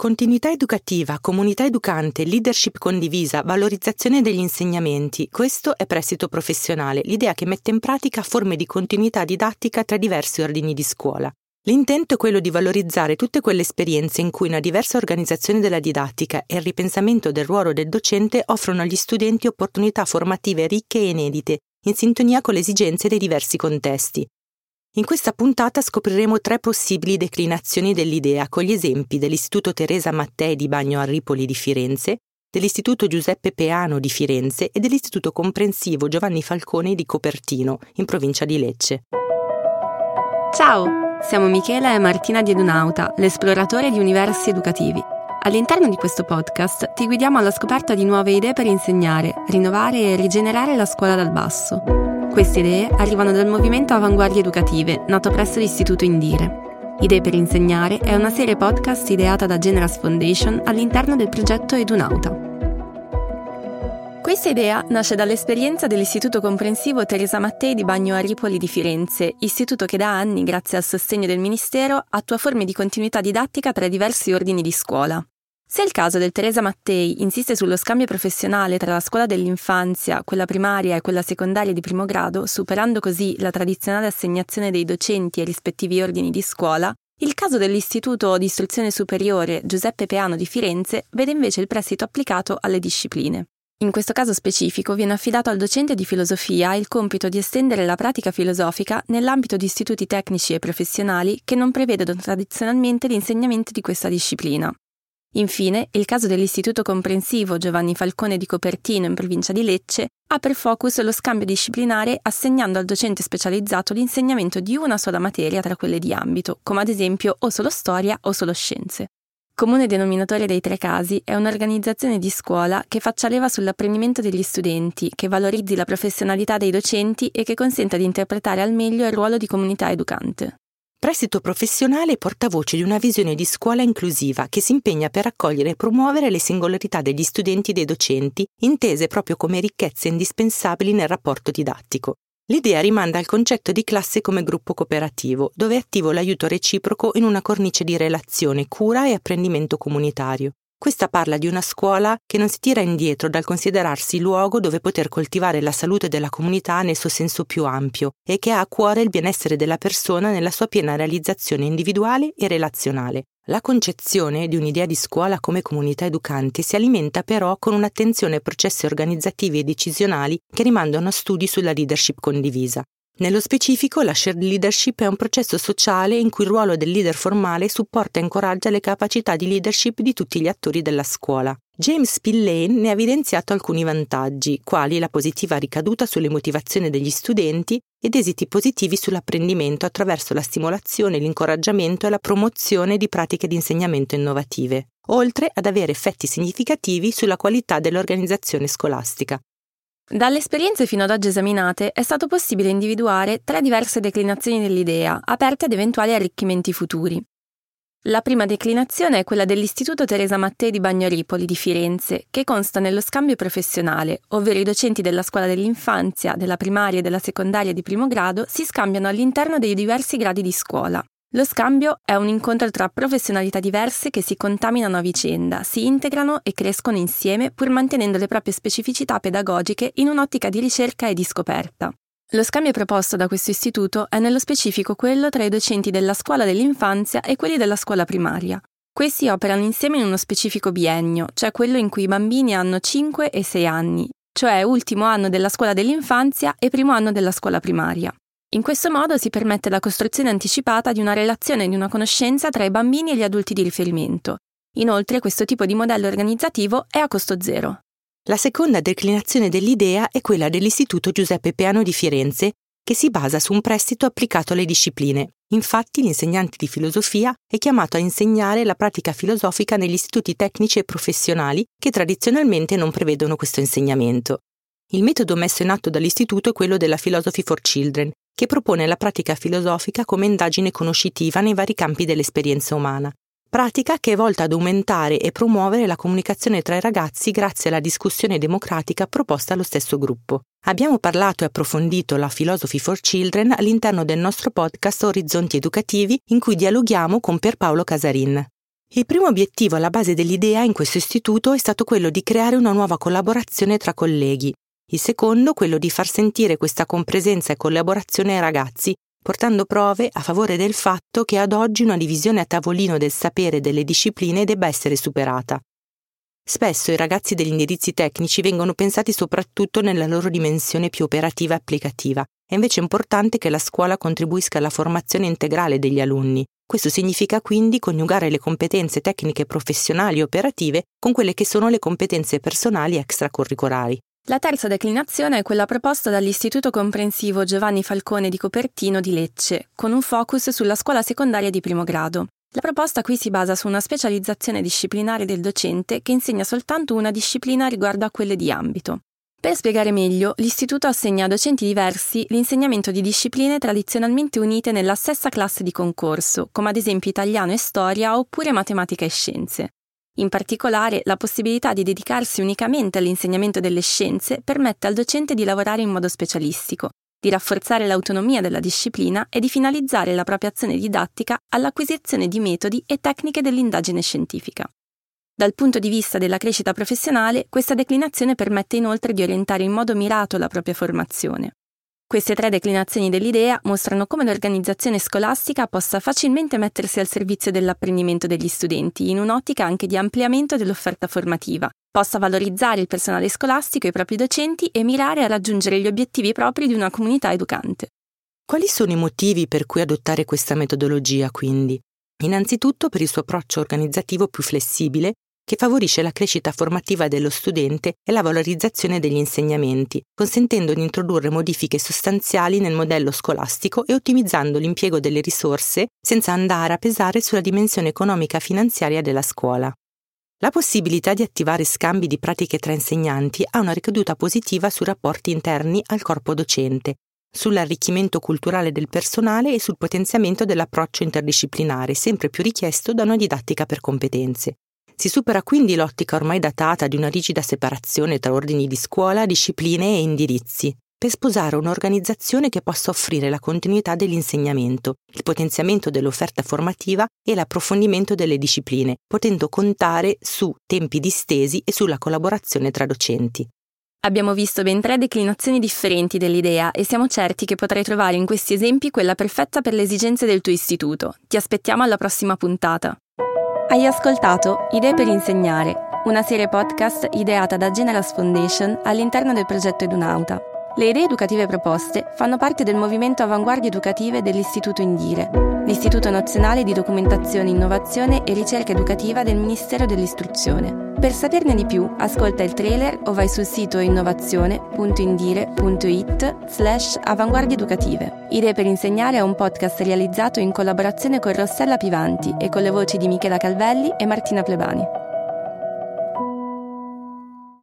Continuità educativa, comunità educante, leadership condivisa, valorizzazione degli insegnamenti. Questo è prestito professionale, l'idea che mette in pratica forme di continuità didattica tra diversi ordini di scuola. L'intento è quello di valorizzare tutte quelle esperienze in cui una diversa organizzazione della didattica e il ripensamento del ruolo del docente offrono agli studenti opportunità formative ricche e inedite, in sintonia con le esigenze dei diversi contesti. In questa puntata scopriremo tre possibili declinazioni dell'idea con gli esempi dell'Istituto Teresa Mattei di Bagno a Ripoli di Firenze, dell'Istituto Giuseppe Peano di Firenze e dell'Istituto Comprensivo Giovanni Falcone di Copertino, in provincia di Lecce. Ciao, siamo Michela e Martina di Edunauta, l'esploratore di universi educativi. All'interno di questo podcast ti guidiamo alla scoperta di nuove idee per insegnare, rinnovare e rigenerare la scuola dal basso. Queste idee arrivano dal movimento Avanguardie Educative, nato presso l'Istituto Indire. Idee per insegnare è una serie podcast ideata da Generas Foundation all'interno del progetto Edunauta. Questa idea nasce dall'esperienza dell'Istituto Comprensivo Teresa Mattei di Bagno a Ripoli di Firenze, istituto che da anni, grazie al sostegno del Ministero, attua forme di continuità didattica tra diversi ordini di scuola. Se il caso del Teresa Mattei insiste sullo scambio professionale tra la scuola dell'infanzia, quella primaria e quella secondaria di primo grado, superando così la tradizionale assegnazione dei docenti ai rispettivi ordini di scuola, il caso dell'Istituto di Istruzione Superiore Giuseppe Peano di Firenze vede invece il prestito applicato alle discipline. In questo caso specifico viene affidato al docente di filosofia il compito di estendere la pratica filosofica nell'ambito di istituti tecnici e professionali che non prevedono tradizionalmente l'insegnamento di questa disciplina, Infine, il caso dell'Istituto Comprensivo Giovanni Falcone di Copertino in provincia di Lecce ha per focus lo scambio disciplinare assegnando al docente specializzato l'insegnamento di una sola materia tra quelle di ambito, come ad esempio o solo storia o solo scienze. Comune denominatore dei tre casi è un'organizzazione di scuola che faccia leva sull'apprendimento degli studenti, che valorizzi la professionalità dei docenti e che consenta di interpretare al meglio il ruolo di comunità educante. Prestito professionale portavoce di una visione di scuola inclusiva che si impegna per accogliere e promuovere le singolarità degli studenti e dei docenti, intese proprio come ricchezze indispensabili nel rapporto didattico. L'idea rimanda al concetto di classe come gruppo cooperativo, dove è attivo l'aiuto reciproco in una cornice di relazione, cura e apprendimento comunitario. Questa parla di una scuola che non si tira indietro dal considerarsi luogo dove poter coltivare la salute della comunità nel suo senso più ampio e che ha a cuore il benessere della persona nella sua piena realizzazione individuale e relazionale. La concezione di un'idea di scuola come comunità educante si alimenta però con un'attenzione ai processi organizzativi e decisionali che rimandano a studi sulla leadership condivisa. Nello specifico, la shared leadership è un processo sociale in cui il ruolo del leader formale supporta e incoraggia le capacità di leadership di tutti gli attori della scuola. James Spillane ne ha evidenziato alcuni vantaggi, quali la positiva ricaduta sulle motivazioni degli studenti ed esiti positivi sull'apprendimento attraverso la stimolazione, l'incoraggiamento e la promozione di pratiche di insegnamento innovative, oltre ad avere effetti significativi sulla qualità dell'organizzazione scolastica. Dalle esperienze fino ad oggi esaminate è stato possibile individuare tre diverse declinazioni dell'idea, aperte ad eventuali arricchimenti futuri. La prima declinazione è quella dell'Istituto Teresa Mattei di Bagnaripoli di Firenze, che consta nello scambio professionale, ovvero i docenti della scuola dell'infanzia, della primaria e della secondaria di primo grado si scambiano all'interno dei diversi gradi di scuola. Lo scambio è un incontro tra professionalità diverse che si contaminano a vicenda, si integrano e crescono insieme pur mantenendo le proprie specificità pedagogiche in un'ottica di ricerca e di scoperta. Lo scambio proposto da questo istituto è nello specifico quello tra i docenti della scuola dell'infanzia e quelli della scuola primaria. Questi operano insieme in uno specifico biennio, cioè quello in cui i bambini hanno 5 e 6 anni, cioè ultimo anno della scuola dell'infanzia e primo anno della scuola primaria. In questo modo si permette la costruzione anticipata di una relazione e di una conoscenza tra i bambini e gli adulti di riferimento. Inoltre questo tipo di modello organizzativo è a costo zero. La seconda declinazione dell'idea è quella dell'Istituto Giuseppe Peano di Firenze, che si basa su un prestito applicato alle discipline. Infatti l'insegnante di filosofia è chiamato a insegnare la pratica filosofica negli istituti tecnici e professionali che tradizionalmente non prevedono questo insegnamento. Il metodo messo in atto dall'istituto è quello della Philosophy for Children, che propone la pratica filosofica come indagine conoscitiva nei vari campi dell'esperienza umana. Pratica che è volta ad aumentare e promuovere la comunicazione tra i ragazzi grazie alla discussione democratica proposta allo stesso gruppo. Abbiamo parlato e approfondito la Philosophy for Children all'interno del nostro podcast Orizzonti Educativi in cui dialoghiamo con Pierpaolo Casarin. Il primo obiettivo alla base dell'idea in questo istituto è stato quello di creare una nuova collaborazione tra colleghi. Il secondo, quello di far sentire questa compresenza e collaborazione ai ragazzi, portando prove a favore del fatto che ad oggi una divisione a tavolino del sapere delle discipline debba essere superata. Spesso i ragazzi degli indirizzi tecnici vengono pensati soprattutto nella loro dimensione più operativa e applicativa. È invece importante che la scuola contribuisca alla formazione integrale degli alunni. Questo significa quindi coniugare le competenze tecniche professionali e operative con quelle che sono le competenze personali extracurricolari. La terza declinazione è quella proposta dall'Istituto Comprensivo Giovanni Falcone di Copertino di Lecce, con un focus sulla scuola secondaria di primo grado. La proposta qui si basa su una specializzazione disciplinare del docente che insegna soltanto una disciplina riguardo a quelle di ambito. Per spiegare meglio, l'istituto assegna a docenti diversi l'insegnamento di discipline tradizionalmente unite nella stessa classe di concorso, come ad esempio italiano e storia oppure matematica e scienze. In particolare, la possibilità di dedicarsi unicamente all'insegnamento delle scienze permette al docente di lavorare in modo specialistico, di rafforzare l'autonomia della disciplina e di finalizzare la propria azione didattica all'acquisizione di metodi e tecniche dell'indagine scientifica. Dal punto di vista della crescita professionale, questa declinazione permette inoltre di orientare in modo mirato la propria formazione. Queste tre declinazioni dell'idea mostrano come l'organizzazione scolastica possa facilmente mettersi al servizio dell'apprendimento degli studenti, in un'ottica anche di ampliamento dell'offerta formativa, possa valorizzare il personale scolastico e i propri docenti e mirare a raggiungere gli obiettivi propri di una comunità educante. Quali sono i motivi per cui adottare questa metodologia, quindi? Innanzitutto per il suo approccio organizzativo più flessibile, che favorisce la crescita formativa dello studente e la valorizzazione degli insegnamenti, consentendo di introdurre modifiche sostanziali nel modello scolastico e ottimizzando l'impiego delle risorse senza andare a pesare sulla dimensione economica finanziaria della scuola. La possibilità di attivare scambi di pratiche tra insegnanti ha una ricaduta positiva sui rapporti interni al corpo docente, sull'arricchimento culturale del personale e sul potenziamento dell'approccio interdisciplinare, sempre più richiesto da una didattica per competenze. Si supera quindi l'ottica ormai datata di una rigida separazione tra ordini di scuola, discipline e indirizzi, per sposare un'organizzazione che possa offrire la continuità dell'insegnamento, il potenziamento dell'offerta formativa e l'approfondimento delle discipline, potendo contare su tempi distesi e sulla collaborazione tra docenti. Abbiamo visto ben tre declinazioni differenti dell'idea e siamo certi che potrai trovare in questi esempi quella perfetta per le esigenze del tuo istituto. Ti aspettiamo alla prossima puntata. Hai ascoltato Idee per insegnare, una serie podcast ideata da Generas Foundation all'interno del progetto Edunauta. Le idee educative proposte fanno parte del movimento Avanguardie Educative dell'Istituto Indire, l'Istituto Nazionale di Documentazione, Innovazione e Ricerca Educativa del Ministero dell'Istruzione. Per saperne di più, ascolta il trailer o vai sul sito innovazione.indire.it slash avanguardie educative. Idee per insegnare è un podcast realizzato in collaborazione con Rossella Pivanti e con le voci di Michela Calvelli e Martina Plebani.